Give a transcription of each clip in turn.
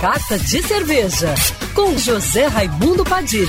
Carta de Cerveja, com José Raimundo Padilha.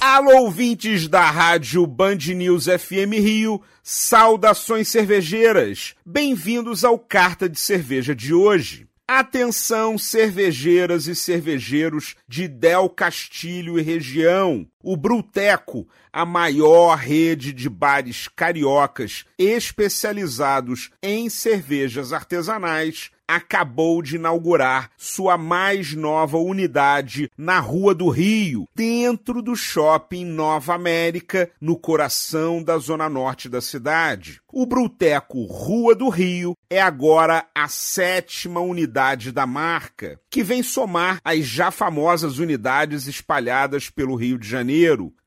Alô, ouvintes da rádio Band News FM Rio, saudações cervejeiras. Bem-vindos ao Carta de Cerveja de hoje. Atenção, cervejeiras e cervejeiros de Del Castilho e região. O Bruteco, a maior rede de bares cariocas especializados em cervejas artesanais, acabou de inaugurar sua mais nova unidade na Rua do Rio, dentro do shopping Nova América, no coração da zona norte da cidade. O Bruteco Rua do Rio é agora a sétima unidade da marca, que vem somar as já famosas unidades espalhadas pelo Rio de Janeiro: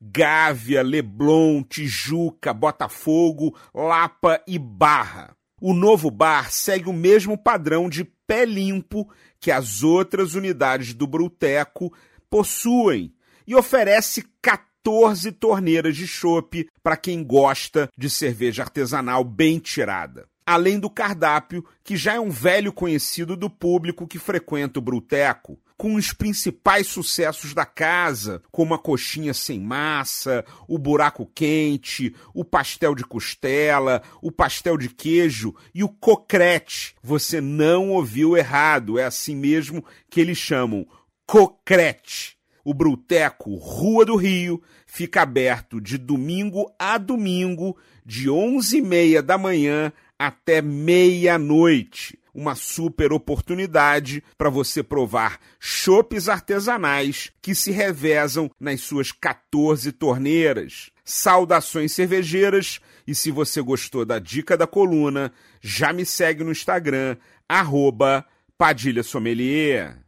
Gávea, Leblon, Tijuca, Botafogo, Lapa e Barra. O novo bar segue o mesmo padrão de pé limpo que as outras unidades do Bruteco possuem e oferece 14 torneiras de chopp para quem gosta de cerveja artesanal bem tirada. Além do cardápio, que já é um velho conhecido do público que frequenta o Bruteco, com os principais sucessos da casa, como a coxinha sem massa, o buraco quente, o pastel de costela, o pastel de queijo e o cocrete. Você não ouviu errado, é assim mesmo que eles chamam, cocrete. O Bruteco Rua do Rio fica aberto de domingo a domingo, de 11h30 da manhã até meia-noite uma super oportunidade para você provar chopes artesanais que se revezam nas suas 14 torneiras. Saudações cervejeiras e se você gostou da dica da coluna, já me segue no Instagram, arroba Padilha Sommelier.